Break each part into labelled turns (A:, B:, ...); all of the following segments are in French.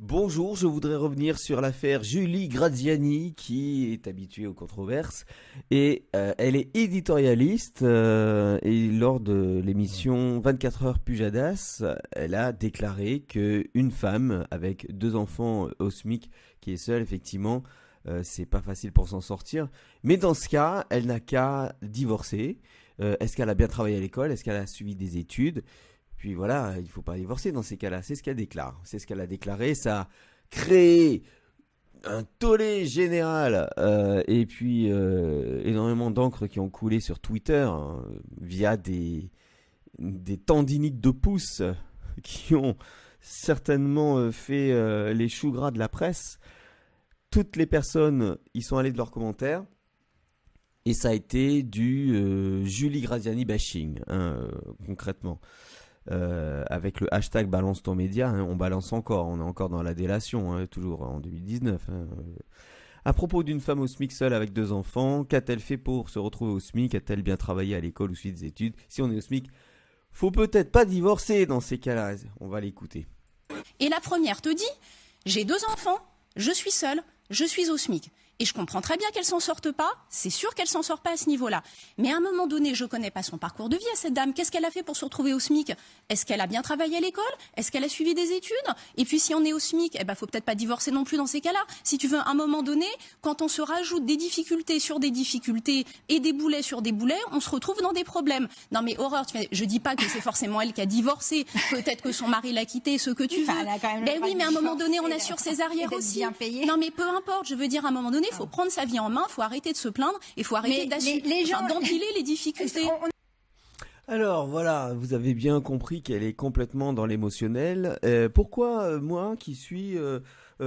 A: Bonjour, je voudrais revenir sur l'affaire Julie Graziani qui est habituée aux controverses et euh, elle est éditorialiste euh, et lors de l'émission 24 heures Pujadas, elle a déclaré que une femme avec deux enfants au SMIC qui est seule effectivement euh, c'est pas facile pour s'en sortir. Mais dans ce cas, elle n'a qu'à divorcer. Est-ce qu'elle a bien travaillé à l'école? Est-ce qu'elle a suivi des études? Puis voilà, il faut pas divorcer dans ces cas-là. C'est ce qu'elle déclare. C'est ce qu'elle a déclaré. Ça a créé un tollé général euh, et puis euh, énormément d'encre qui ont coulé sur Twitter hein, via des, des tendinites de pouce qui ont certainement euh, fait les choux gras de la presse. Toutes les personnes y sont allées de leurs commentaires. Et ça a été du Julie Graziani bashing, hein, concrètement. Euh, avec le hashtag balance ton média, hein, on balance encore, on est encore dans la délation, hein, toujours en 2019. Hein. À propos d'une femme au SMIC seule avec deux enfants, qu'a-t-elle fait pour se retrouver au SMIC? A-t-elle bien travaillé à l'école ou suite des études? Si on est au SMIC, faut peut-être pas divorcer dans ces cas-là. On va l'écouter.
B: Et la première te dit, j'ai deux enfants, je suis seule, je suis au SMIC. Et je comprends très bien qu'elle s'en sorte pas. C'est sûr qu'elle s'en sort pas à ce niveau-là. Mais à un moment donné, je connais pas son parcours de vie à cette dame. Qu'est-ce qu'elle a fait pour se retrouver au SMIC? Est-ce qu'elle a bien travaillé à l'école? Est-ce qu'elle a suivi des études? Et puis si on est au SMIC, eh ben faut peut-être pas divorcer non plus dans ces cas-là. Si tu veux, à un moment donné, quand on se rajoute des difficultés sur des difficultés et des boulets sur des boulets, on se retrouve dans des problèmes. Non mais horreur, je dis pas que c'est forcément elle qui a divorcé. Peut-être que son mari l'a quitté, ce que tu veux. Ben oui, mais à un moment donné, on assure ses arrières aussi. Non mais peu importe. Je veux dire, à un moment donné, il faut prendre sa vie en main, il faut arrêter de se plaindre, il faut arrêter d'assumer, les, gens... les difficultés.
A: Alors voilà, vous avez bien compris qu'elle est complètement dans l'émotionnel. Euh, pourquoi euh, moi, qui suis euh,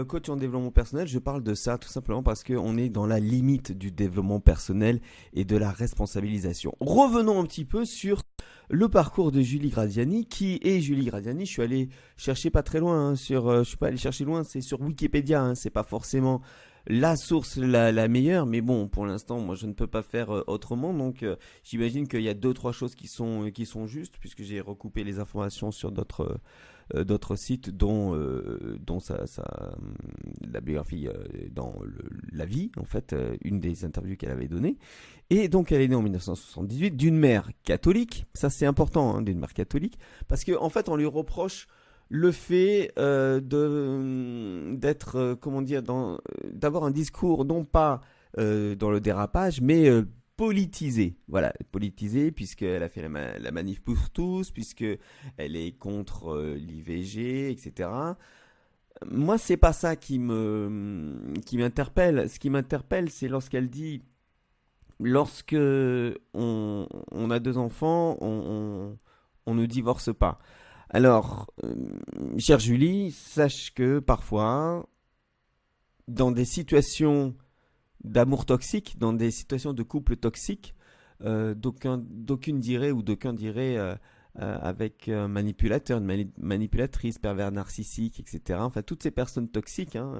A: coach en développement personnel, je parle de ça tout simplement parce qu'on est dans la limite du développement personnel et de la responsabilisation. Revenons un petit peu sur le parcours de Julie Gradiani. Qui est Julie Gradiani Je suis allé chercher pas très loin hein, sur, je suis pas allé chercher loin, c'est sur Wikipédia. Hein, c'est pas forcément la source la, meilleure, mais bon, pour l'instant, moi, je ne peux pas faire euh, autrement. Donc, euh, j'imagine qu'il y a deux trois choses qui sont euh, qui sont justes, puisque j'ai recoupé les informations sur d'autres d'autres sites, dont dont ça, la biographie dans la vie, en fait, une des interviews qu'elle avait données. Et donc, elle est née en 1978 d'une mère catholique. Ça, c'est important, hein, d'une mère catholique, parce qu'en en fait, on lui reproche le fait euh, de d'être euh, comment dire d'avoir un discours non pas euh, dans le dérapage mais politisé. Voilà politisé puisqu'elle a fait la, manif pour tous puisque elle est contre l'IVG etc moi c'est pas ça qui me qui m'interpelle. Ce qui m'interpelle c'est lorsqu'elle dit lorsque on, a deux enfants on ne divorce pas alors, euh, chère Julie, sache que parfois, dans des situations d'amour toxique, dans des situations de couple toxique, euh, d'aucune dirait ou d'aucun dirait euh, avec un manipulateur, une manipulatrice, pervers narcissique, etc. Enfin, toutes ces personnes toxiques, hein,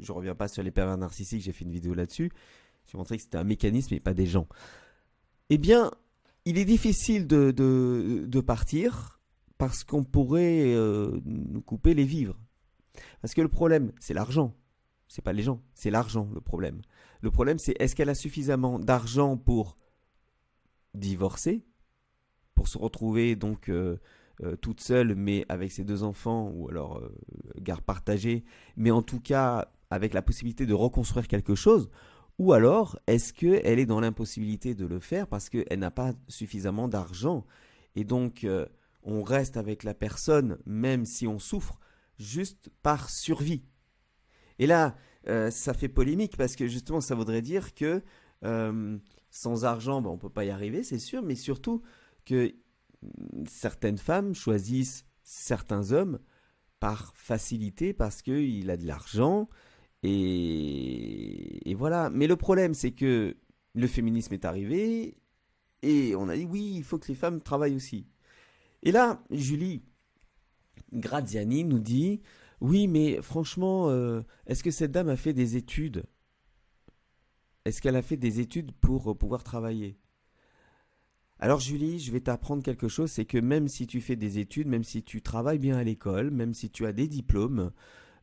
A: je reviens pas sur les pervers narcissiques, j'ai fait une vidéo là-dessus, j'ai montré que c'était un mécanisme et pas des gens. Eh bien, il est difficile de partir parce qu'on pourrait euh, nous couper les vivres. Parce que le problème, c'est l'argent. C'est pas les gens, c'est l'argent le problème. Le problème, c'est est-ce qu'elle a suffisamment d'argent pour divorcer, pour se retrouver donc euh, euh, toute seule, mais avec ses deux enfants, ou alors garde partagée, mais en tout cas avec la possibilité de reconstruire quelque chose, ou alors est-ce qu'elle est dans l'impossibilité de le faire parce qu'elle n'a pas suffisamment d'argent? Et donc on reste avec la personne même si on souffre, juste par survie. Et là, euh, ça fait polémique parce que justement, ça voudrait dire que euh, sans argent, on on peut pas y arriver, c'est sûr, mais surtout que certaines femmes choisissent certains hommes par facilité parce qu'il a de l'argent et voilà. Mais le problème, c'est que le féminisme est arrivé et on a dit oui, il faut que les femmes travaillent aussi. Et là, Julie Graziani nous dit Oui, mais franchement, euh, est-ce que cette dame a fait des études? Est-ce qu'elle a fait des études pour euh, pouvoir travailler? Alors Julie, je vais t'apprendre quelque chose, c'est que même si tu fais des études, même si tu travailles bien à l'école, même si tu as des diplômes,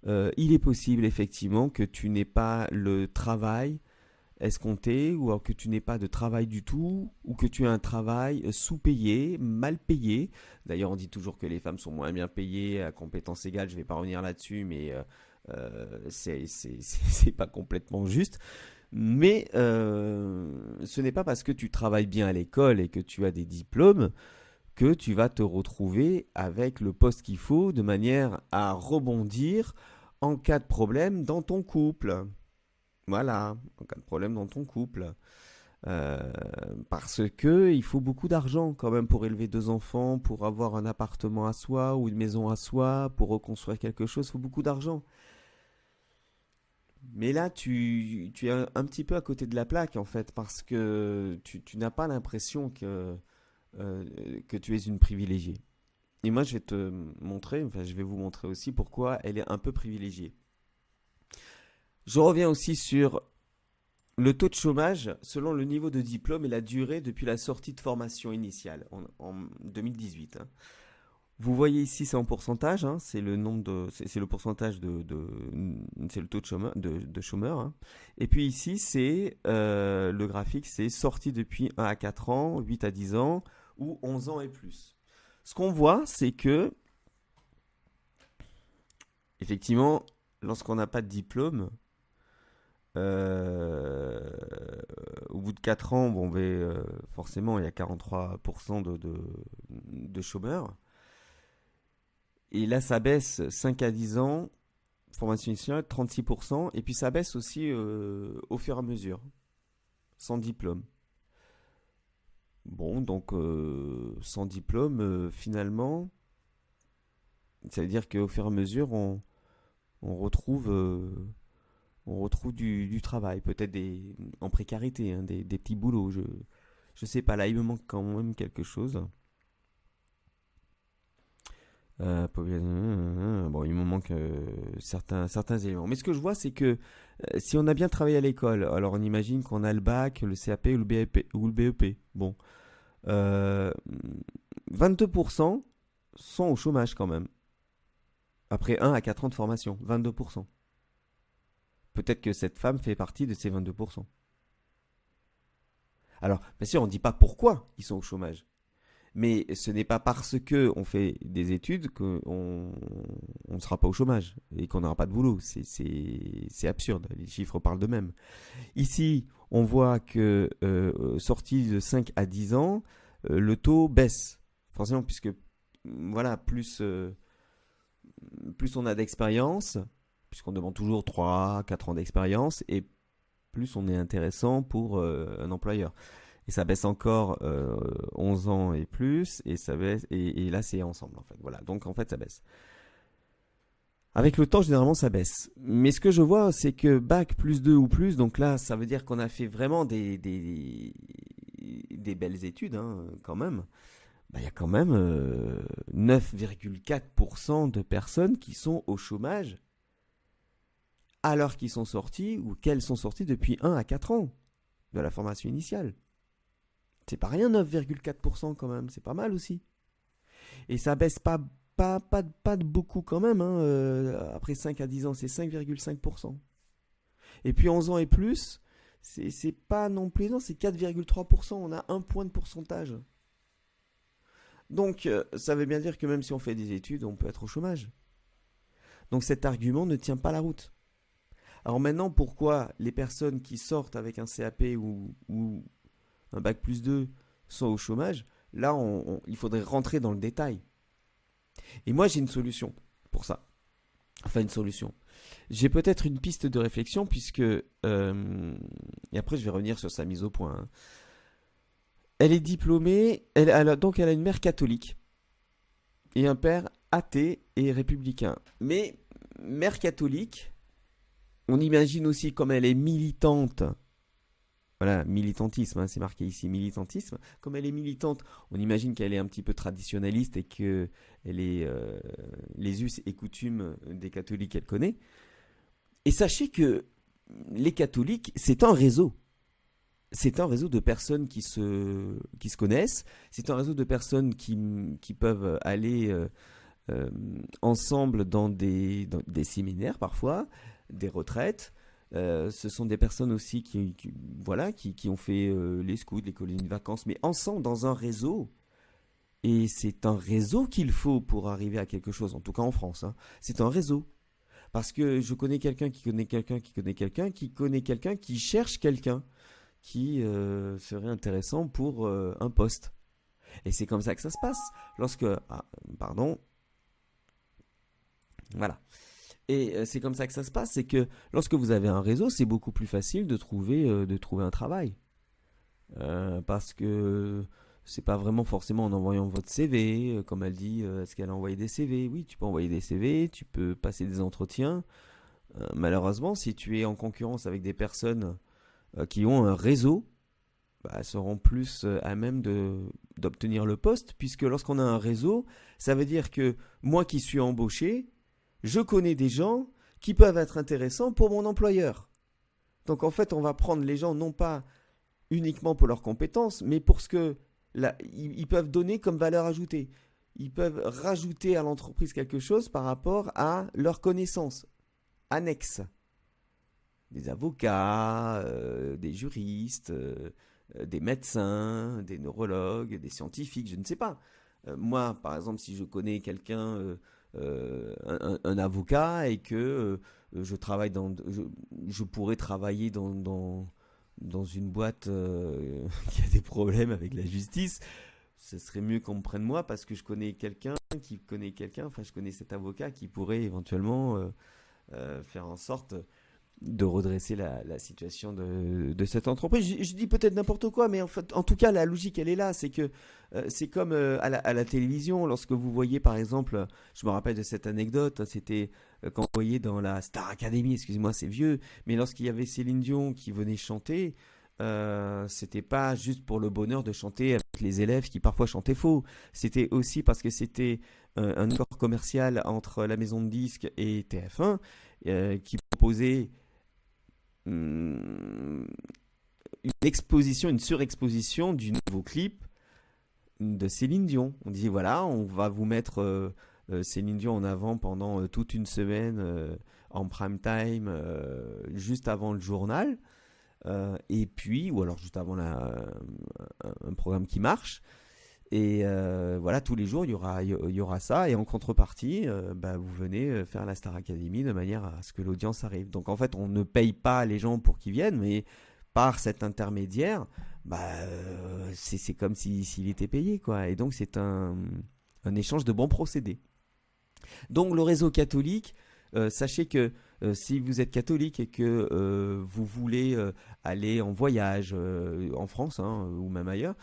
A: euh, il est possible effectivement que tu n'aies pas le travail escompté ou que tu n'aies pas de travail du tout ou que tu aies un travail sous-payé, mal payé? D'ailleurs, on dit toujours que les femmes sont moins bien payées à compétences égales. Je ne vais pas revenir là-dessus, mais euh, euh c'est pas complètement juste. Mais euh, ce n'est pas parce que tu travailles bien à l'école et que tu as des diplômes que tu vas te retrouver avec le poste qu'il faut de manière à rebondir en cas de problème dans ton couple. Voilà, en cas de problème dans ton couple. Euh, parce que il faut beaucoup d'argent quand même pour élever deux enfants, pour avoir un appartement à soi ou une maison à soi, pour reconstruire quelque chose, il faut beaucoup d'argent. Mais là, tu, es un, petit peu à côté de la plaque en fait, parce que tu, n'as pas l'impression que, euh, que tu es une privilégiée. Et moi, je vais te montrer, enfin, je vais vous montrer aussi pourquoi elle est un peu privilégiée. Je reviens aussi sur le taux de chômage selon le niveau de diplôme et la durée depuis la sortie de formation initiale en, 2018. Hein. Vous voyez ici, c'est en pourcentage, hein, c'est le pourcentage de, c'est le taux de chômeur, chômeurs. Hein. Et puis ici, c'est euh, le graphique, c'est sorti depuis 1 à 4 ans, 8 à 10 ans ou 11 ans et plus. Ce qu'on voit, c'est que effectivement, lorsqu'on n'a pas de diplôme, euh, au bout de 4 ans, bon, euh, forcément, il y a 43% de, de, chômeurs. Et là, ça baisse 5 à 10 ans, formation initiale, 36%. Et puis ça baisse aussi euh, au fur et à mesure, sans diplôme. Bon, donc sans diplôme, finalement, ça veut dire qu'au fur et à mesure, on, on retrouve on retrouve du, travail, peut-être en précarité, hein, des, petits boulots. Je ne sais pas, là, il me manque quand même quelque chose. Euh, bon, il me manque euh, certains, certains éléments. Mais ce que je vois, c'est que euh, si on a bien travaillé à l'école, alors on imagine qu'on a le bac, le CAP ou le BEP. BEP. Bon. 22% sont au chômage quand même. Après 1 à 4 ans de formation. 22%. Peut-être que cette femme fait partie de ces 22%. Alors, bien sûr, on ne dit pas pourquoi ils sont au chômage. Mais ce n'est pas parce que on fait des études qu'on ne sera pas au chômage et qu'on n'aura pas de boulot. C'est absurde. Les chiffres parlent d'eux-mêmes. Ici, on voit que euh, sorti de 5 à 10 ans, euh, le taux baisse. Forcément, puisque voilà, plus, euh, plus on a d'expérience, puisqu'on demande toujours 3, 4 ans d'expérience, et plus on est intéressant pour euh, un employeur. Et ça baisse encore 11 euh, ans et plus, et ça baisse, et, là c'est ensemble en fait. Voilà, donc en fait ça baisse. Avec le temps, généralement, ça baisse. Mais ce que je vois, c'est que bac plus 2 ou plus, donc là, ça veut dire qu'on a fait vraiment des, des, des belles études, hein, quand même. Bah, il y a quand même 9,4% euh, de personnes qui sont au chômage alors qu'ils sont sortis ou qu'elles sont sorties depuis 1 à 4 ans de la formation initiale. C'est pas rien 9,4% quand même, c'est pas mal aussi. Et ça baisse pas, pas, pas, pas de beaucoup quand même, hein, euh, après 5 à 10 ans, c'est 5,5%. Et puis 11 ans et plus, c'est pas non plus, non, c'est 4,3%, on a un point de pourcentage. Donc euh, ça veut bien dire que même si on fait des études, on peut être au chômage. Donc cet argument ne tient pas la route. Alors maintenant, pourquoi les personnes qui sortent avec un CAP ou, un bac plus 2 sont au chômage Là, il faudrait rentrer dans le détail. Et moi, j'ai une solution pour ça. Enfin, une solution. J'ai peut-être une piste de réflexion puisque... Euh, et après, je vais revenir sur sa mise au point. Hein. Elle est diplômée, donc elle a une mère catholique et un père athée et républicain. Mais mère catholique, on imagine aussi comme elle est militante. Voilà, militantisme, hein, c'est marqué ici, militantisme. Comme elle est militante, on imagine qu'elle est un petit peu traditionnaliste et que elle est euh, les us et coutumes des catholiques qu'elle connaît. Et sachez que les catholiques, c'est un réseau. C'est un réseau de personnes qui se, connaissent. C'est un réseau de personnes qui, peuvent aller euh, ensemble dans des séminaires parfois, des retraites. ce sont des personnes aussi qui, voilà, qui, qui, ont fait les scouts, les colonies de vacances, mais ensemble dans un réseau. Et c'est un réseau qu'il faut pour arriver à quelque chose, en tout cas en France. Hein. C'est un réseau. Parce que je connais quelqu'un qui connaît quelqu'un qui connaît quelqu'un qui connaît quelqu'un qui cherche quelqu'un qui euh, serait intéressant pour euh, un poste. Et c'est comme ça que ça se passe. Lorsque... Ah, pardon. Voilà. Et euh, c'est comme ça que ça se passe, c'est que lorsque vous avez un réseau, c'est beaucoup plus facile de trouver, de trouver un travail. parce que c'est pas vraiment forcément en envoyant votre CV, euh, comme elle dit, euh, est-ce qu'elle a envoyé des CV Oui, tu peux envoyer des CV, tu peux passer des entretiens. Euh, malheureusement, si tu es en concurrence avec des personnes qui ont un réseau, bah, elles seront plus à même d'obtenir le poste, puisque lorsqu'on a un réseau, ça veut dire que moi qui suis embauché, je connais des gens qui peuvent être intéressants pour mon employeur. Donc en fait, on va prendre les gens non pas uniquement pour leurs compétences, mais pour ce que ils, peuvent donner comme valeur ajoutée. Ils peuvent rajouter à l'entreprise quelque chose par rapport à leurs connaissances annexes. Des avocats, euh, des juristes, euh, des médecins, des neurologues, des scientifiques, je ne sais pas. Euh, moi, par exemple, si je connais quelqu'un, un, avocat, et que je travaille dans, je, pourrais travailler dans dans une boîte euh, qui a des problèmes avec la justice, ce serait mieux qu'on me prenne moi parce que je connais quelqu'un qui connaît quelqu'un, enfin je connais cet avocat qui pourrait éventuellement euh, euh, faire en sorte de redresser la, situation de, cette entreprise. Je, dis peut-être n'importe quoi, mais en tout cas, la logique, elle est là. C'est que euh, c'est comme euh, à, la, télévision, lorsque vous voyez, par exemple, je me rappelle de cette anecdote, c'était euh, quand vous voyez dans la Star Academy, excusez-moi, c'est vieux, mais lorsqu'il y avait Céline Dion qui venait chanter, c'était pas juste pour le bonheur de chanter avec les élèves qui parfois chantaient faux. C'était aussi parce que c'était un accord commercial entre la maison de disques et TF1 qui proposait une exposition, une surexposition du nouveau clip de Céline Dion. On dit voilà, on va vous mettre euh, euh, Céline Dion en avant pendant euh, toute une semaine en prime time, juste avant le journal, et puis, ou alors juste avant un programme qui marche. Et euh, voilà, tous les jours, il y aura, y aura ça. Et en contrepartie, euh, bah, vous venez euh, faire la Star Academy de manière à ce que l'audience arrive. Donc en fait, on ne paye pas les gens pour qu'ils viennent, mais par cet intermédiaire, bah, c'est comme s'il était payé. quoi. Et donc c'est un, un échange de bons procédés. Donc le réseau catholique, sachez que euh, si vous êtes catholique et que euh, vous voulez euh, aller en voyage en France hein, ou même ailleurs,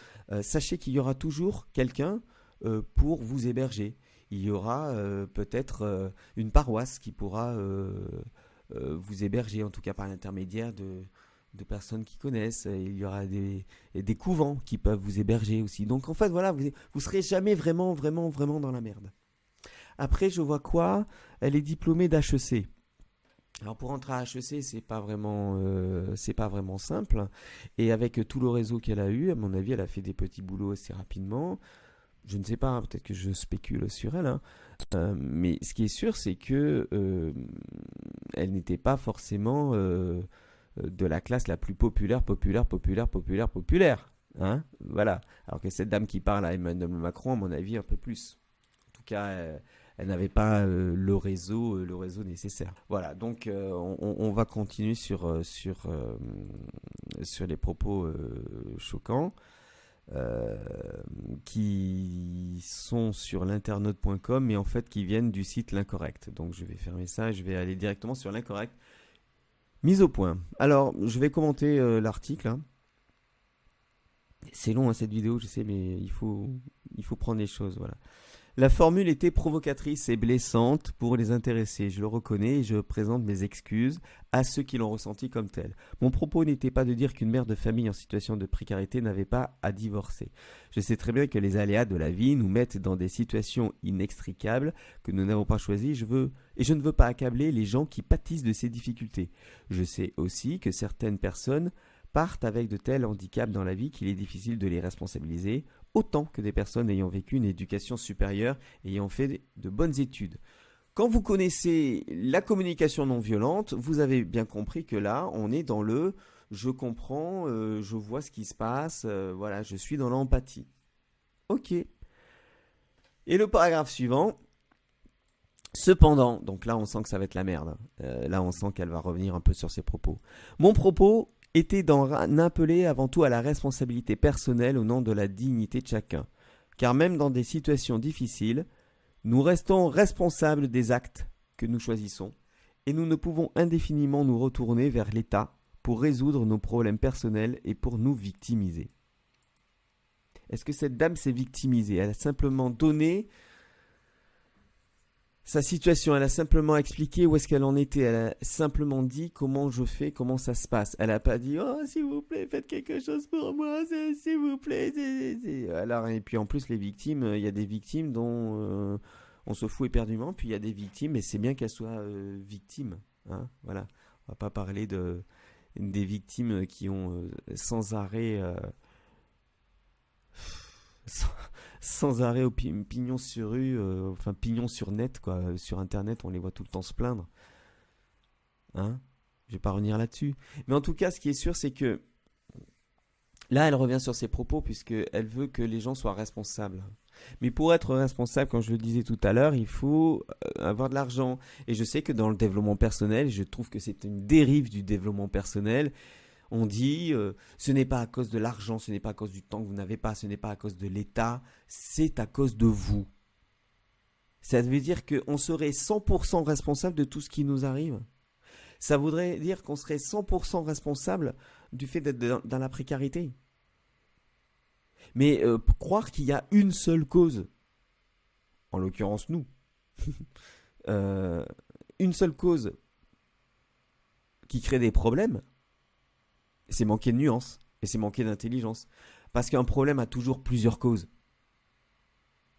A: sachez qu'il y aura toujours quelqu'un pour vous héberger. Il y aura peut-être une paroisse qui pourra vous héberger, en tout cas par l'intermédiaire de, personnes qui connaissent. Il y aura des, couvents qui peuvent vous héberger aussi. Donc en fait, voilà, vous ne serez jamais vraiment, vraiment, vraiment dans la merde. Après, je vois quoi? Elle est diplômée d'HEC. Alors pour entrer à HEC, c'est pas vraiment, euh, c'est pas vraiment simple. Et avec tout le réseau qu'elle a eu, à mon avis, elle a fait des petits boulots assez rapidement. Je ne sais pas, hein, peut-être que je spécule sur elle. Hein. Euh, mais ce qui est sûr, c'est que euh, elle n'était pas forcément de la classe la plus populaire, populaire, populaire, populaire, populaire. Hein voilà. Alors que cette dame qui parle à Emmanuel Macron, à mon avis, un peu plus. En tout cas elle n'avait pas euh, le réseau, euh, le réseau nécessaire. Voilà, donc euh, on, va continuer sur sur sur les propos choquants. qui sont sur l'internaute.com mais en fait qui viennent du site l'incorrect. Donc je vais fermer ça et je vais aller directement sur l'incorrect. Mise au point. Alors je vais commenter l'article. Hein. C'est long hein, cette vidéo, je sais, mais il faut il faut prendre les choses. Voilà. La formule était provocatrice et blessante pour les intéressés, je le reconnais et je présente mes excuses à ceux qui l'ont ressenti comme tel. Mon propos n'était pas de dire qu'une mère de famille en situation de précarité n'avait pas à divorcer. Je sais très bien que les aléas de la vie nous mettent dans des situations inextricables que nous n'avons pas choisies, je veux et je ne veux pas accabler les gens qui pâtissent de ces difficultés. Je sais aussi que certaines personnes partent avec de tels handicaps dans la vie qu'il est difficile de les responsabiliser autant que des personnes ayant vécu une éducation supérieure, ayant fait de bonnes études. Quand vous connaissez la communication non violente, vous avez bien compris que là, on est dans le je comprends, euh, je vois ce qui se passe, euh, voilà, je suis dans l'empathie. Ok. Et le paragraphe suivant. Cependant, donc là on sent que ça va être la merde. Euh, là on sent qu'elle va revenir un peu sur ses propos. Mon propos était d'en appeler avant tout à la responsabilité personnelle au nom de la dignité de chacun. Car même dans des situations difficiles, nous restons responsables des actes que nous choisissons et nous ne pouvons indéfiniment nous retourner vers l'État pour résoudre nos problèmes personnels et pour nous victimiser. Est-ce que cette dame s'est victimisée? Elle a simplement donné sa situation, elle a simplement expliqué où est-ce qu'elle en était, elle a simplement dit comment je fais, comment ça se passe. Elle n'a pas dit oh s'il vous plaît faites quelque chose pour moi, s'il vous plaît. Alors et puis en plus les victimes, il y a des victimes dont euh, on se fout éperdument, puis il y a des victimes et c'est bien qu'elles soient euh, victimes. Hein, voilà, on va pas parler de des victimes qui ont euh, sans arrêt arrêt au pignon sur rue, euh, enfin pignon sur net, quoi. Sur internet, on les voit tout le temps se plaindre. Hein? Je vais pas revenir là-dessus. Mais en tout cas, ce qui est sûr, c'est que là, elle revient sur ses propos puisqu'elle veut que les gens soient responsables. Mais pour être responsable, comme je le disais tout à l'heure, il faut euh, avoir de l'argent. Et je sais que dans le développement personnel, je trouve que c'est une dérive du développement personnel, on dit euh, ce n'est pas à cause de l'argent, ce n'est pas à cause du temps que vous n'avez pas, ce n'est pas à cause de l'État, c'est à cause de vous. Ça veut dire qu'on serait 100% responsable de tout ce qui nous arrive. Ça voudrait dire qu'on serait 100% responsable du fait d'être dans, la précarité. Mais euh, croire qu'il y a une seule cause, en l'occurrence nous, euh, une seule cause qui crée des problèmes, c'est manquer de nuance. Et c'est manquer d'intelligence. Parce qu'un problème a toujours plusieurs causes.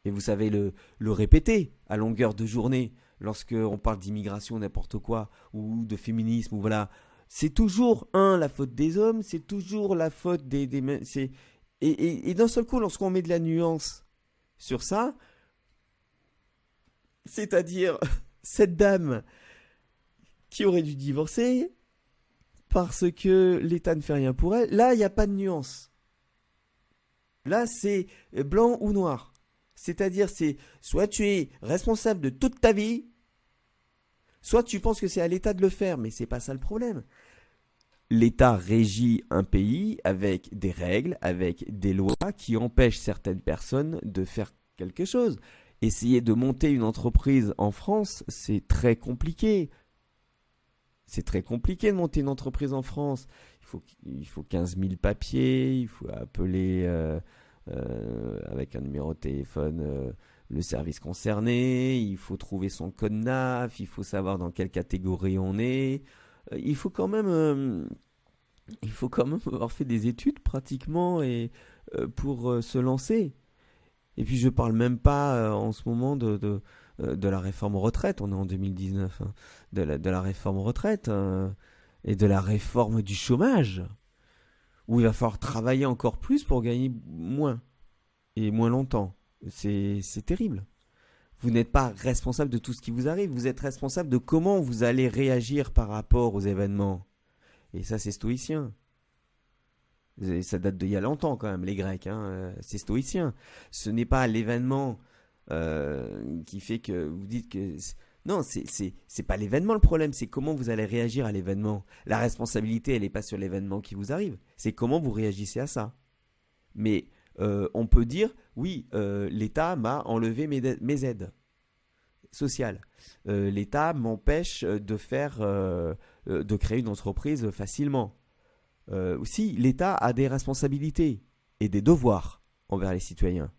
A: Et vous savez le, le répéter à longueur de journée lorsque on parle d'immigration, n'importe quoi, ou de féminisme, ou voilà. C'est toujours, un, la faute des hommes, c'est toujours la faute des... et, et d'un seul coup, lorsqu'on met de la nuance sur ça, c'est-à-dire cette dame qui aurait dû divorcer, parce que l'État ne fait rien pour elle. Là, il n'y a pas de nuance. Là, c'est blanc ou noir. C'est-à-dire, c'est soit tu es responsable de toute ta vie, soit tu penses que c'est à l'État de le faire, mais c'est pas ça le problème. L'État régit un pays avec des règles, avec des lois qui empêchent certaines personnes de faire quelque chose. Essayer de monter une entreprise en France, c'est très compliqué. C'est très compliqué de monter une entreprise en France. Il faut, il faut 15 000 papiers, il faut appeler euh, euh, avec un numéro de téléphone euh, le service concerné, il faut trouver son code NAF, il faut savoir dans quelle catégorie on est. il faut quand même, il faut quand même avoir fait des études pratiquement et pour se lancer. Et puis je parle même pas en ce moment de de la réforme retraite, on est en 2019, hein, de, la, de, la, réforme retraite hein, et de la réforme du chômage, où il va falloir travailler encore plus pour gagner moins et moins longtemps. C'est terrible. Vous n'êtes pas responsable de tout ce qui vous arrive, vous êtes responsable de comment vous allez réagir par rapport aux événements. Et ça, c'est stoïcien. ça date d'il y a longtemps quand même, les Grecs. Hein, euh, c'est stoïcien. Ce n'est pas l'événement euh, qui fait que vous dites que non, c'est pas l'événement le problème, c'est comment vous allez réagir à l'événement. La responsabilité, elle n'est pas sur l'événement qui vous arrive, c'est comment vous réagissez à ça. Mais euh, on peut dire, oui, euh, l'État m'a enlevé mes, mes, aides sociales. L'État m'empêche de faire, de créer une entreprise facilement. si l'État a des responsabilités et des devoirs envers les citoyens.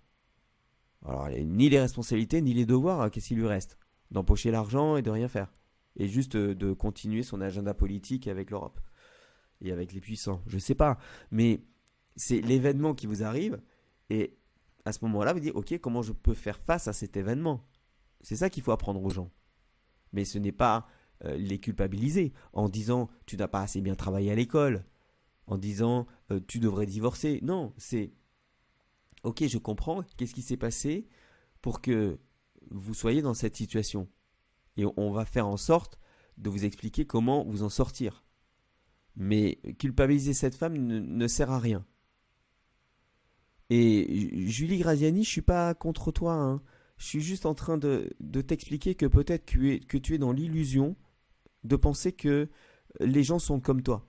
A: Alors, ni les responsabilités, ni les devoirs, hein, qu'est-ce qu'il lui reste? D'empocher l'argent et de rien faire. Et juste euh, de continuer son agenda politique avec l'Europe. Et avec les puissants. Je sais pas. Mais c'est l'événement qui vous arrive. Et à ce moment-là, vous dites, OK, comment je peux faire face à cet événement? C'est ça qu'il faut apprendre aux gens. Mais ce n'est pas euh, les culpabiliser en disant, tu n'as pas assez bien travaillé à l'école. En disant, euh, tu devrais divorcer. Non, c'est Ok, je comprends. Qu'est-ce qui s'est passé pour que vous soyez dans cette situation? Et on va faire en sorte de vous expliquer comment vous en sortir. Mais culpabiliser cette femme ne, sert à rien. Et Julie Graziani, je suis pas contre toi. Hein. Je suis juste en train de, t'expliquer que peut-être que tu es dans l'illusion de penser que les gens sont comme toi.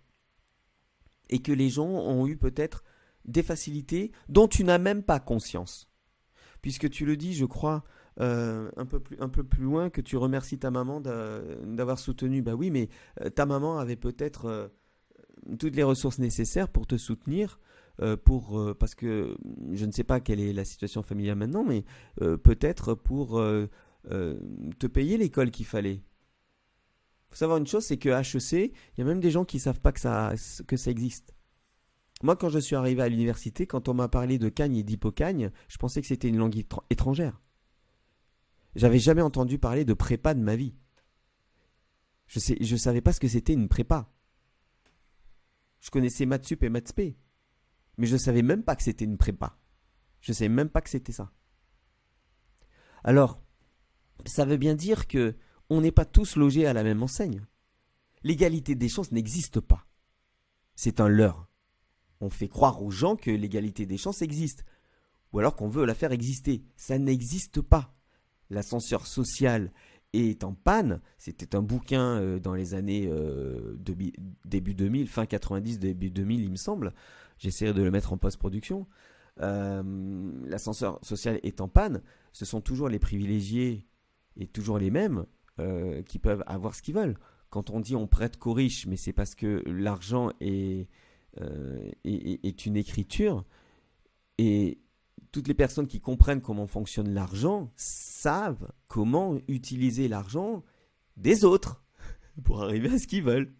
A: Et que les gens ont eu peut-être des facilités dont tu n'as même pas conscience. Puisque tu le dis, je crois, euh, un, peu plus, un peu plus loin, que tu remercies ta maman d'avoir soutenu. Bah oui, mais euh, ta maman avait peut-être euh, toutes les ressources nécessaires pour te soutenir. pour parce que je ne sais pas quelle est la situation familiale maintenant, mais peut-être pour te payer l'école qu'il fallait faut savoir une chose, c'est que HEC, il y a même des gens qui savent pas que ça, que ça existe. Moi, quand je suis arrivé à l'université, quand on m'a parlé de cagne et d'hypocagne, je pensais que c'était une langue étrangère. J'avais jamais entendu parler de prépa de ma vie. Je sais, je savais pas ce que c'était une prépa. Je connaissais Matsup et Matspé, mais je savais même pas que c'était une prépa. Je savais même pas que c'était ça. Alors, ça veut bien dire que on n'est pas tous logés à la même enseigne. L'égalité des chances n'existe pas. C'est un leurre. On fait croire aux gens que l'égalité des chances existe, ou alors qu'on veut la faire exister. Ça n'existe pas. L'ascenseur social est en panne. C'était un bouquin euh, dans les années euh, début 2000, fin 90, début 2000, il me semble. J'essaierai de le mettre en post-production. Euh, l'ascenseur social est en panne. Ce sont toujours les privilégiés et toujours les mêmes qui peuvent avoir ce qu'ils veulent. Quand on dit on prête qu'aux riches, mais c'est parce que l'argent est, euh, est, une écriture et toutes les personnes qui comprennent comment fonctionne l'argent savent comment utiliser l'argent des autres pour arriver à ce qu'ils veulent.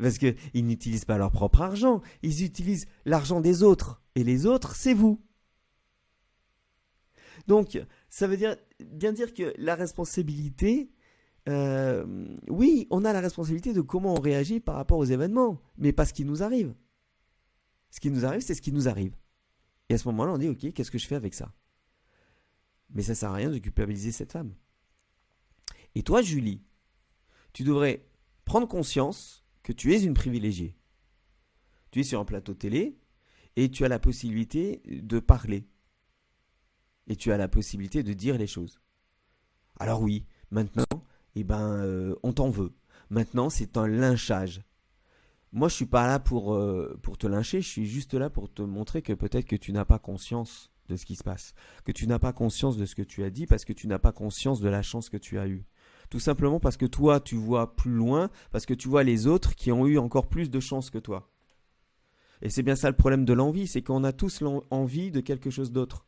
A: Parce qu'ils n'utilisent pas leur propre argent, ils utilisent l'argent des autres. Et les autres, c'est vous. Donc, ça veut dire, bien dire que la responsabilité, euh, oui, on a la responsabilité de comment on réagit par rapport aux événements, mais pas ce qui nous arrive. Ce qui nous arrive, c'est ce qui nous arrive. Et à ce moment-là, on dit, ok, qu'est-ce que je fais avec ça? Mais ça sert à rien de culpabiliser cette femme. Et toi, Julie, tu devrais prendre conscience que tu es une privilégiée. Tu es sur un plateau télé et tu as la possibilité de parler. Et tu as la possibilité de dire les choses. Alors oui, maintenant, eh ben, euh, on t'en veut. Maintenant, c'est un lynchage. Moi, je suis pas là pour, euh, pour te lyncher, je suis juste là pour te montrer que peut-être que tu n'as pas conscience de ce qui se passe, que tu n'as pas conscience de ce que tu as dit parce que tu n'as pas conscience de la chance que tu as eue. Tout simplement parce que toi, tu vois plus loin, parce que tu vois les autres qui ont eu encore plus de chance que toi. Et c'est bien ça le problème de l'envie, c'est qu'on a tous envie de quelque chose d'autre.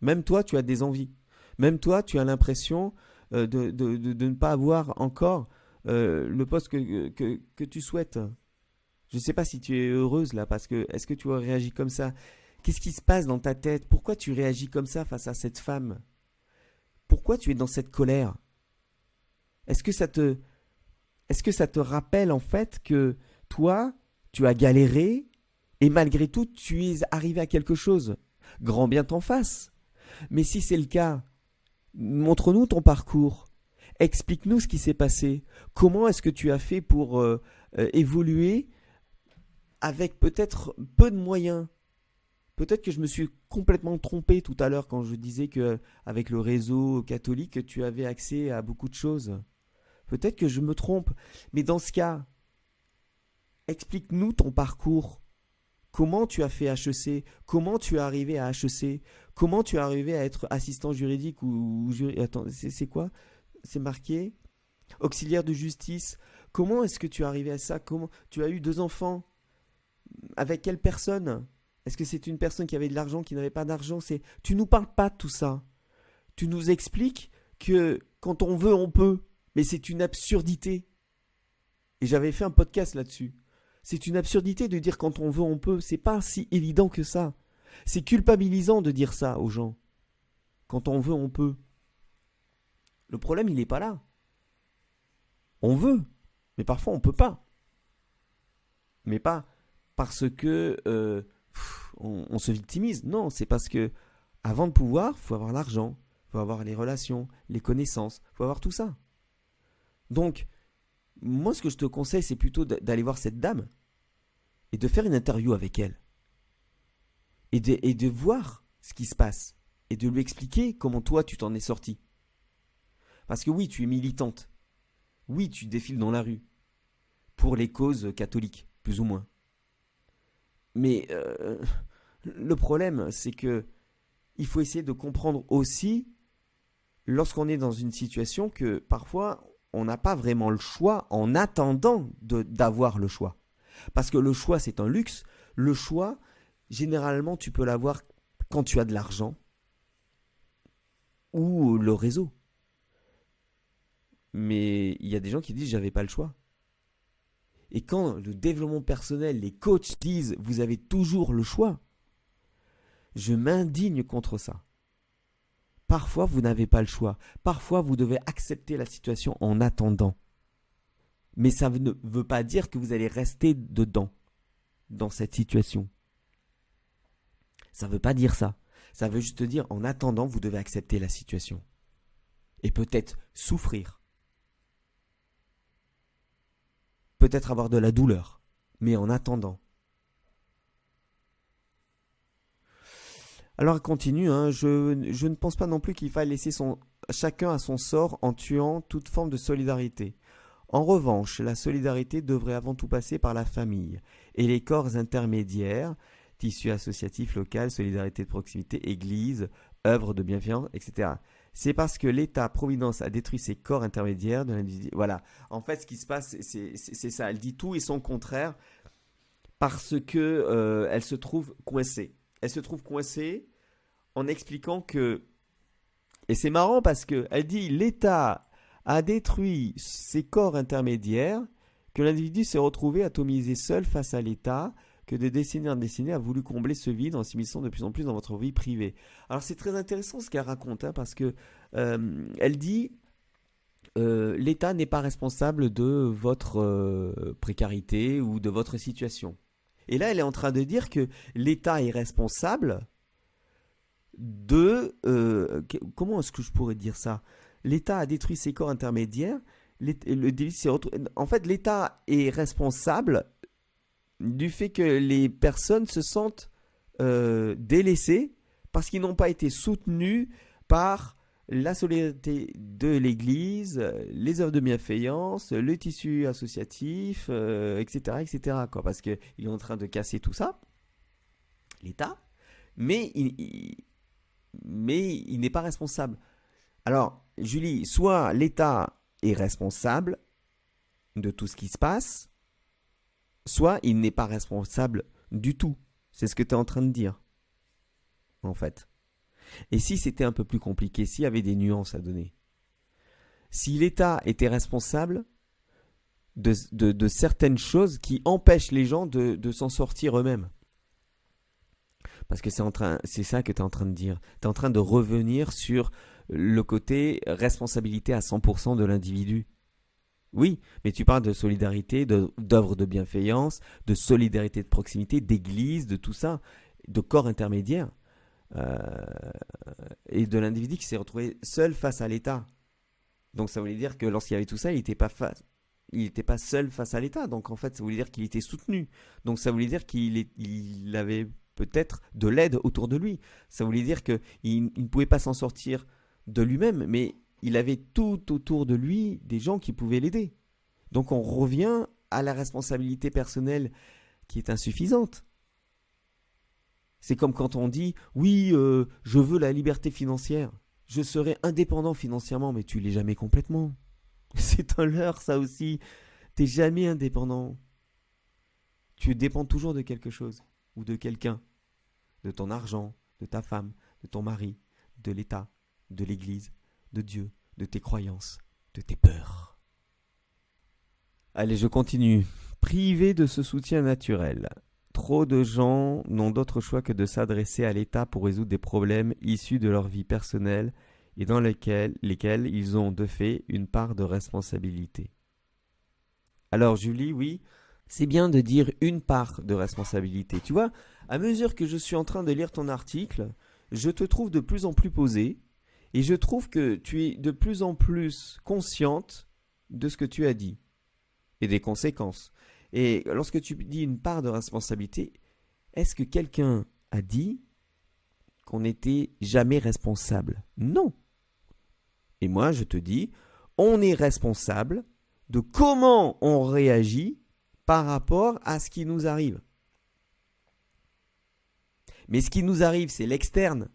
A: Même toi, tu as des envies. Même toi, tu as l'impression euh, de, ne pas avoir encore euh, le poste que, que, tu souhaites. Je ne sais pas si tu es heureuse là, parce que est-ce que tu as réagi comme ça? Qu'est-ce qui se passe dans ta tête? Pourquoi tu réagis comme ça face à cette femme? Pourquoi tu es dans cette colère? Est-ce que ça te est-ce que ça te rappelle en fait que toi, tu as galéré et malgré tout, tu es arrivé à quelque chose? Grand bien t'en face. Mais si c'est le cas, montre-nous ton parcours. Explique-nous ce qui s'est passé. Comment est-ce que tu as fait pour euh, euh, évoluer avec peut-être peu de moyens? Peut-être que je me suis complètement trompé tout à l'heure quand je disais que avec le réseau catholique tu avais accès à beaucoup de choses. Peut-être que je me trompe, mais dans ce cas, explique-nous ton parcours. Comment tu as fait HEC Comment tu es arrivé à HEC Comment tu es arrivé à être assistant juridique ou, Attends, c'est quoi? C'est marqué Auxiliaire de justice. Comment est-ce que tu es arrivé à ça? Comment tu as eu deux enfants? Avec quelle personne? Est-ce que c'est une personne qui avait de l'argent, qui n'avait pas d'argent? C'est tu nous parles pas de tout ça. Tu nous expliques que quand on veut, on peut, mais c'est une absurdité. Et j'avais fait un podcast là-dessus. C'est une absurdité de dire quand on veut, on peut. C'est pas si évident que ça. C'est culpabilisant de dire ça aux gens. Quand on veut, on peut. Le problème, il n'est pas là. On veut, mais parfois on peut pas. Mais pas parce que euh, on, se victimise. Non, c'est parce que avant de pouvoir, faut avoir l'argent, faut avoir les relations, les connaissances, faut avoir tout ça. Donc, moi, ce que je te conseille, c'est plutôt d'aller voir cette dame et de faire une interview avec elle. Et de, voir ce qui se passe. Et de lui expliquer comment toi, tu t'en es sorti. Parce que oui, tu es militante. Oui, tu défiles dans la rue. Pour les causes catholiques, plus ou moins. Mais euh, le problème, c'est que il faut essayer de comprendre aussi, lorsqu'on est dans une situation, que parfois on n'a pas vraiment le choix en attendant d'avoir le choix. Parce que le choix, c'est un luxe. Le choix, généralement, tu peux l'avoir quand tu as de l'argent ou le réseau. Mais il y a des gens qui disent j'avais pas le choix. Et quand le développement personnel, les coachs disent vous avez toujours le choix, je m'indigne contre ça. Parfois, vous n'avez pas le choix. Parfois, vous devez accepter la situation en attendant. Mais ça ne veut pas dire que vous allez rester dedans, dans cette situation. Ça ne veut pas dire ça. Ça veut juste dire, en attendant, vous devez accepter la situation. Et peut-être souffrir. Peut-être avoir de la douleur. Mais en attendant. Alors continue, hein, je, ne pense pas non plus qu'il faille laisser chacun à son sort en tuant toute forme de solidarité. En revanche, la solidarité devrait avant tout passer par la famille et les corps intermédiaires, tissu associatif local, solidarité de proximité, église, œuvre de bienfaisance, etc. C'est parce que l'État-providence a détruit ces corps intermédiaires de l'individu. Voilà. En fait, ce qui se passe, c'est ça. Elle dit tout et son contraire parce que euh, elle se trouve coincée. Elle se trouve coincée en expliquant que et c'est marrant parce que elle dit l'État a détruit ses corps intermédiaires, que l'individu s'est retrouvé atomisé seul face à l'État, que de décennies en décennies a voulu combler ce vide en s'immisçant de plus en plus dans votre vie privée. Alors c'est très intéressant ce qu'elle raconte, hein, parce que euh, elle dit euh, l'État n'est pas responsable de votre euh, précarité ou de votre situation. Et là, elle est en train de dire que l'État est responsable de... comment est-ce que je pourrais dire ça? l'État a détruit ses corps intermédiaires. En fait, l'État est responsable du fait que les personnes se sentent euh, délaissées parce qu'ils n'ont pas été soutenus par la solidarité de l'Église, les œuvres de bienfaillance, le tissu associatif, etc., euh, etc. Parce qu'il est en train de casser tout ça, l'État, mais il n'est pas responsable. Alors, Julie, soit l'État est responsable de tout ce qui se passe, soit il n'est pas responsable du tout. C'est ce que tu es en train de dire, en fait. Et si c'était un peu plus compliqué, s'il y avait des nuances à donner? Si l'État était responsable de, certaines choses qui empêchent les gens de, de s'en sortir eux-mêmes parce que c'est ça que tu es en train de dire. Tu es en train de revenir sur le côté responsabilité à 100% de l'individu. Oui, mais tu parles de solidarité, d'œuvres de, bienfaillance, de solidarité de proximité, d'église, de tout ça, de corps intermédiaire, euh, et de l'individu qui s'est retrouvé seul face à l'État. Donc ça voulait dire que lorsqu'il y avait tout ça, il n'était pas face, il n'était pas seul face à l'État. Donc en fait, ça voulait dire qu'il était soutenu. Donc ça voulait dire qu'il il avait peut-être de l'aide autour de lui. Ça voulait dire qu'il il ne pouvait pas s'en sortir de lui-même, mais il avait tout autour de lui des gens qui pouvaient l'aider. Donc on revient à la responsabilité personnelle qui est insuffisante. C'est comme quand on dit oui, euh, je veux la liberté financière, je serai indépendant financièrement, mais tu l'es jamais complètement. C'est un leurre ça aussi. T'es jamais indépendant. Tu dépends toujours de quelque chose ou de quelqu'un de ton argent, de ta femme, de ton mari, de l'État, de l'Église, de Dieu, de tes croyances, de tes peurs. Allez, je continue. Privé de ce soutien naturel, trop de gens n'ont d'autre choix que de s'adresser à l'État pour résoudre des problèmes issus de leur vie personnelle et dans lesquels, lesquels ils ont de fait une part de responsabilité. Alors Julie, oui, c'est bien de dire une part de responsabilité. Tu vois, à mesure que je suis en train de lire ton article, je te trouve de plus en plus posé et je trouve que tu es de plus en plus consciente de ce que tu as dit et des conséquences. Et lorsque tu dis une part de responsabilité, est-ce que quelqu'un a dit qu'on n'était jamais responsable? Non. Et moi, je te dis, on est responsable de comment on réagit par rapport à ce qui nous arrive. Mais ce qui nous arrive, c'est l'externe.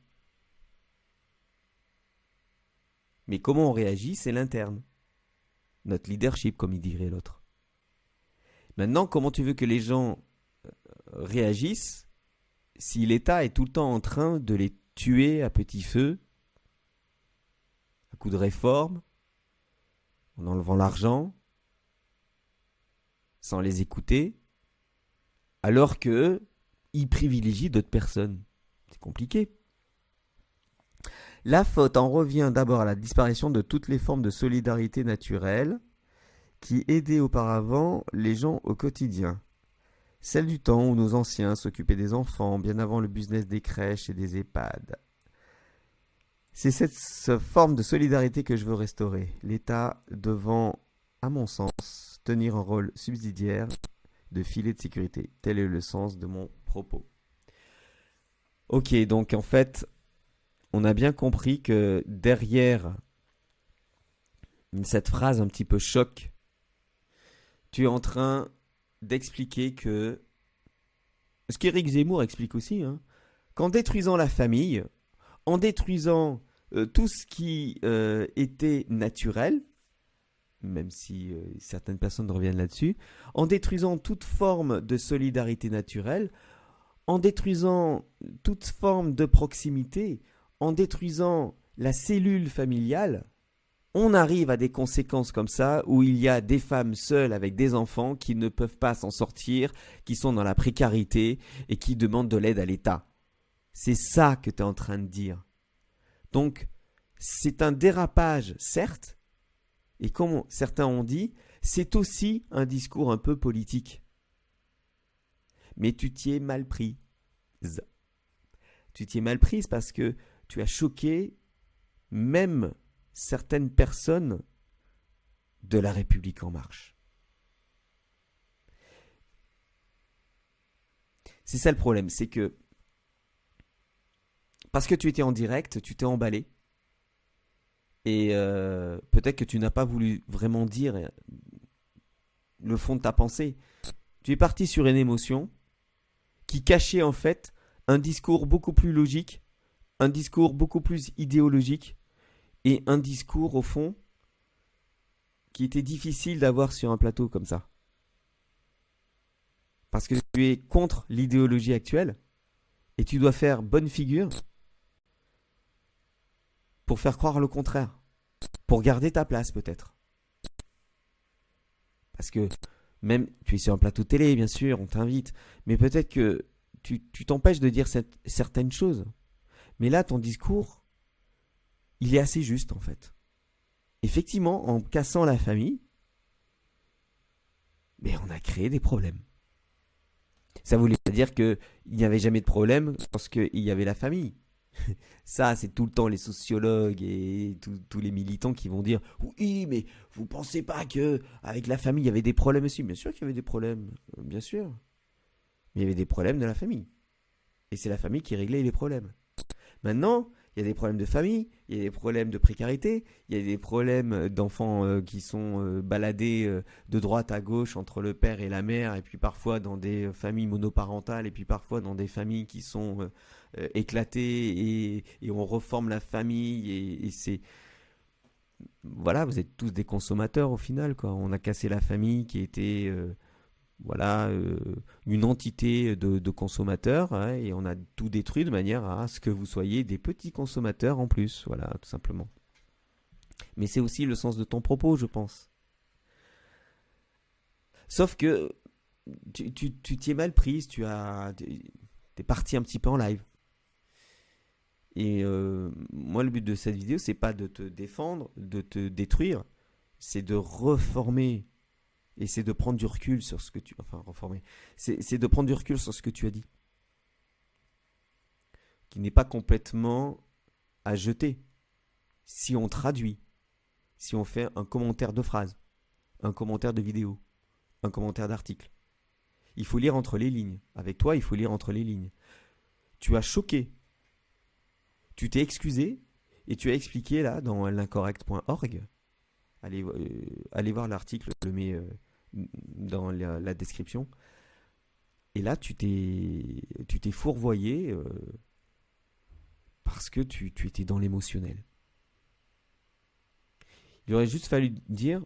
A: Mais comment on réagit, c'est l'interne. Notre leadership, comme il dirait l'autre. Maintenant, comment tu veux que les gens euh, réagissent si l'État est tout le temps en train de les tuer à petit feu, à coup de réforme, en enlevant l'argent, sans les écouter, alors que ils privilégient d'autres personnes? C'est compliqué. La faute en revient d'abord à la disparition de toutes les formes de solidarité naturelle qui aidaient auparavant les gens au quotidien. Celle du temps où nos anciens s'occupaient des enfants bien avant le business des crèches et des EHPAD. C'est cette forme de solidarité que je veux restaurer, l'État devant, à mon sens, tenir un rôle subsidiaire de filet de sécurité. Tel est le sens de mon propos. Ok, donc en fait, on a bien compris que derrière cette phrase un petit peu choc, tu es en train d'expliquer que ce qu'Éric Zemmour explique aussi, hein, qu'en détruisant la famille, en détruisant euh, tout ce qui euh, était naturel, même si euh, certaines personnes reviennent là-dessus, en détruisant toute forme de solidarité naturelle, en détruisant toute forme de proximité, en détruisant la cellule familiale, on arrive à des conséquences comme ça où il y a des femmes seules avec des enfants qui ne peuvent pas s'en sortir, qui sont dans la précarité et qui demandent de l'aide à l'État. C'est ça que tu es en train de dire. Donc, c'est un dérapage, certes, et comme certains ont dit, c'est aussi un discours un peu politique. Mais tu t'y es mal pris. Tu t'y es mal prise parce que tu as choqué même certaines personnes de la République en marche. C'est ça le problème, c'est que parce que tu étais en direct, tu t'es emballé. Et euh, peut-être que tu n'as pas voulu vraiment dire le fond de ta pensée. Tu es parti sur une émotion qui cachait en fait un discours beaucoup plus logique un discours beaucoup plus idéologique et un discours au fond qui était difficile d'avoir sur un plateau comme ça. Parce que tu es contre l'idéologie actuelle et tu dois faire bonne figure pour faire croire le contraire, pour garder ta place peut-être. Parce que même tu es sur un plateau télé, bien sûr, on t'invite, mais peut-être que tu t'empêches de dire certaines choses. Mais là, ton discours, il est assez juste en fait. Effectivement, en cassant la famille, mais on a créé des problèmes. Ça voulait pas dire qu'il n'y avait jamais de problème parce qu'il y avait la famille. Ça, c'est tout le temps les sociologues et tous les militants qui vont dire oui, mais vous pensez pas que avec la famille il y avait des problèmes aussi Bien sûr qu'il y avait des problèmes, bien sûr. Mais il y avait des problèmes de la famille. Et c'est la famille qui réglait les problèmes. Maintenant, il y a des problèmes de famille, il y a des problèmes de précarité, il y a des problèmes d'enfants euh, qui sont euh, baladés euh, de droite à gauche entre le père et la mère, et puis parfois dans des familles monoparentales, et puis parfois dans des familles qui sont éclatées, et, on reforme la famille, et c'est... Voilà, vous êtes tous des consommateurs au final, quoi. On a cassé la famille qui était voilà euh, une entité de, consommateurs hein, et on a tout détruit de manière à ce que vous soyez des petits consommateurs en plus, voilà, tout simplement. Mais c'est aussi le sens de ton propos, je pense. Sauf que tu t'y es mal prise, tu as t'es parti un petit peu en live. Et euh, moi, le but de cette vidéo, c'est pas de te défendre, de te détruire, c'est de reformer Et c'est de prendre du recul sur ce que tu. Enfin, reformer. C'est de prendre du recul sur ce que tu as dit. Qui n'est pas complètement à jeter. Si on traduit, si on fait un commentaire de phrase, un commentaire de vidéo, un commentaire d'article. Il faut lire entre les lignes. Avec toi, il faut lire entre les lignes. Tu as choqué. Tu t'es excusé et tu as expliqué là dans l'incorrect.org. Allez, euh, allez voir l'article, le mets euh, dans la, description. Et là, tu t'es, tu t'es fourvoyé euh, parce que tu, tu étais dans l'émotionnel. Il aurait juste fallu dire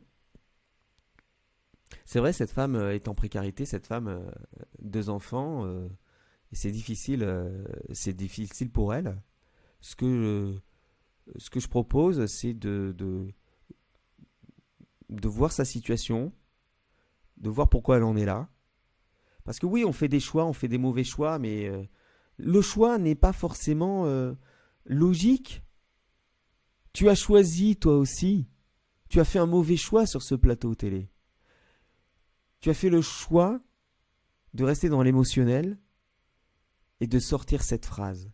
A: c'est vrai, cette femme est en précarité, cette femme, deux enfants, c'est difficile, c'est difficile pour elle. Ce que, ce que je propose, c'est de, de, de voir sa situation, de voir pourquoi elle en est là. Parce que oui, on fait des choix, on fait des mauvais choix, mais euh, le choix n'est pas forcément euh, logique. Tu as choisi toi aussi. Tu as fait un mauvais choix sur ce plateau télé. Tu as fait le choix de rester dans l'émotionnel et de sortir cette phrase.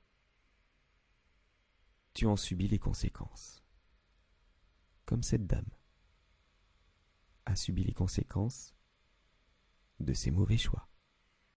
A: Tu en subis les conséquences. Comme cette dame a subi les conséquences de ses mauvais choix.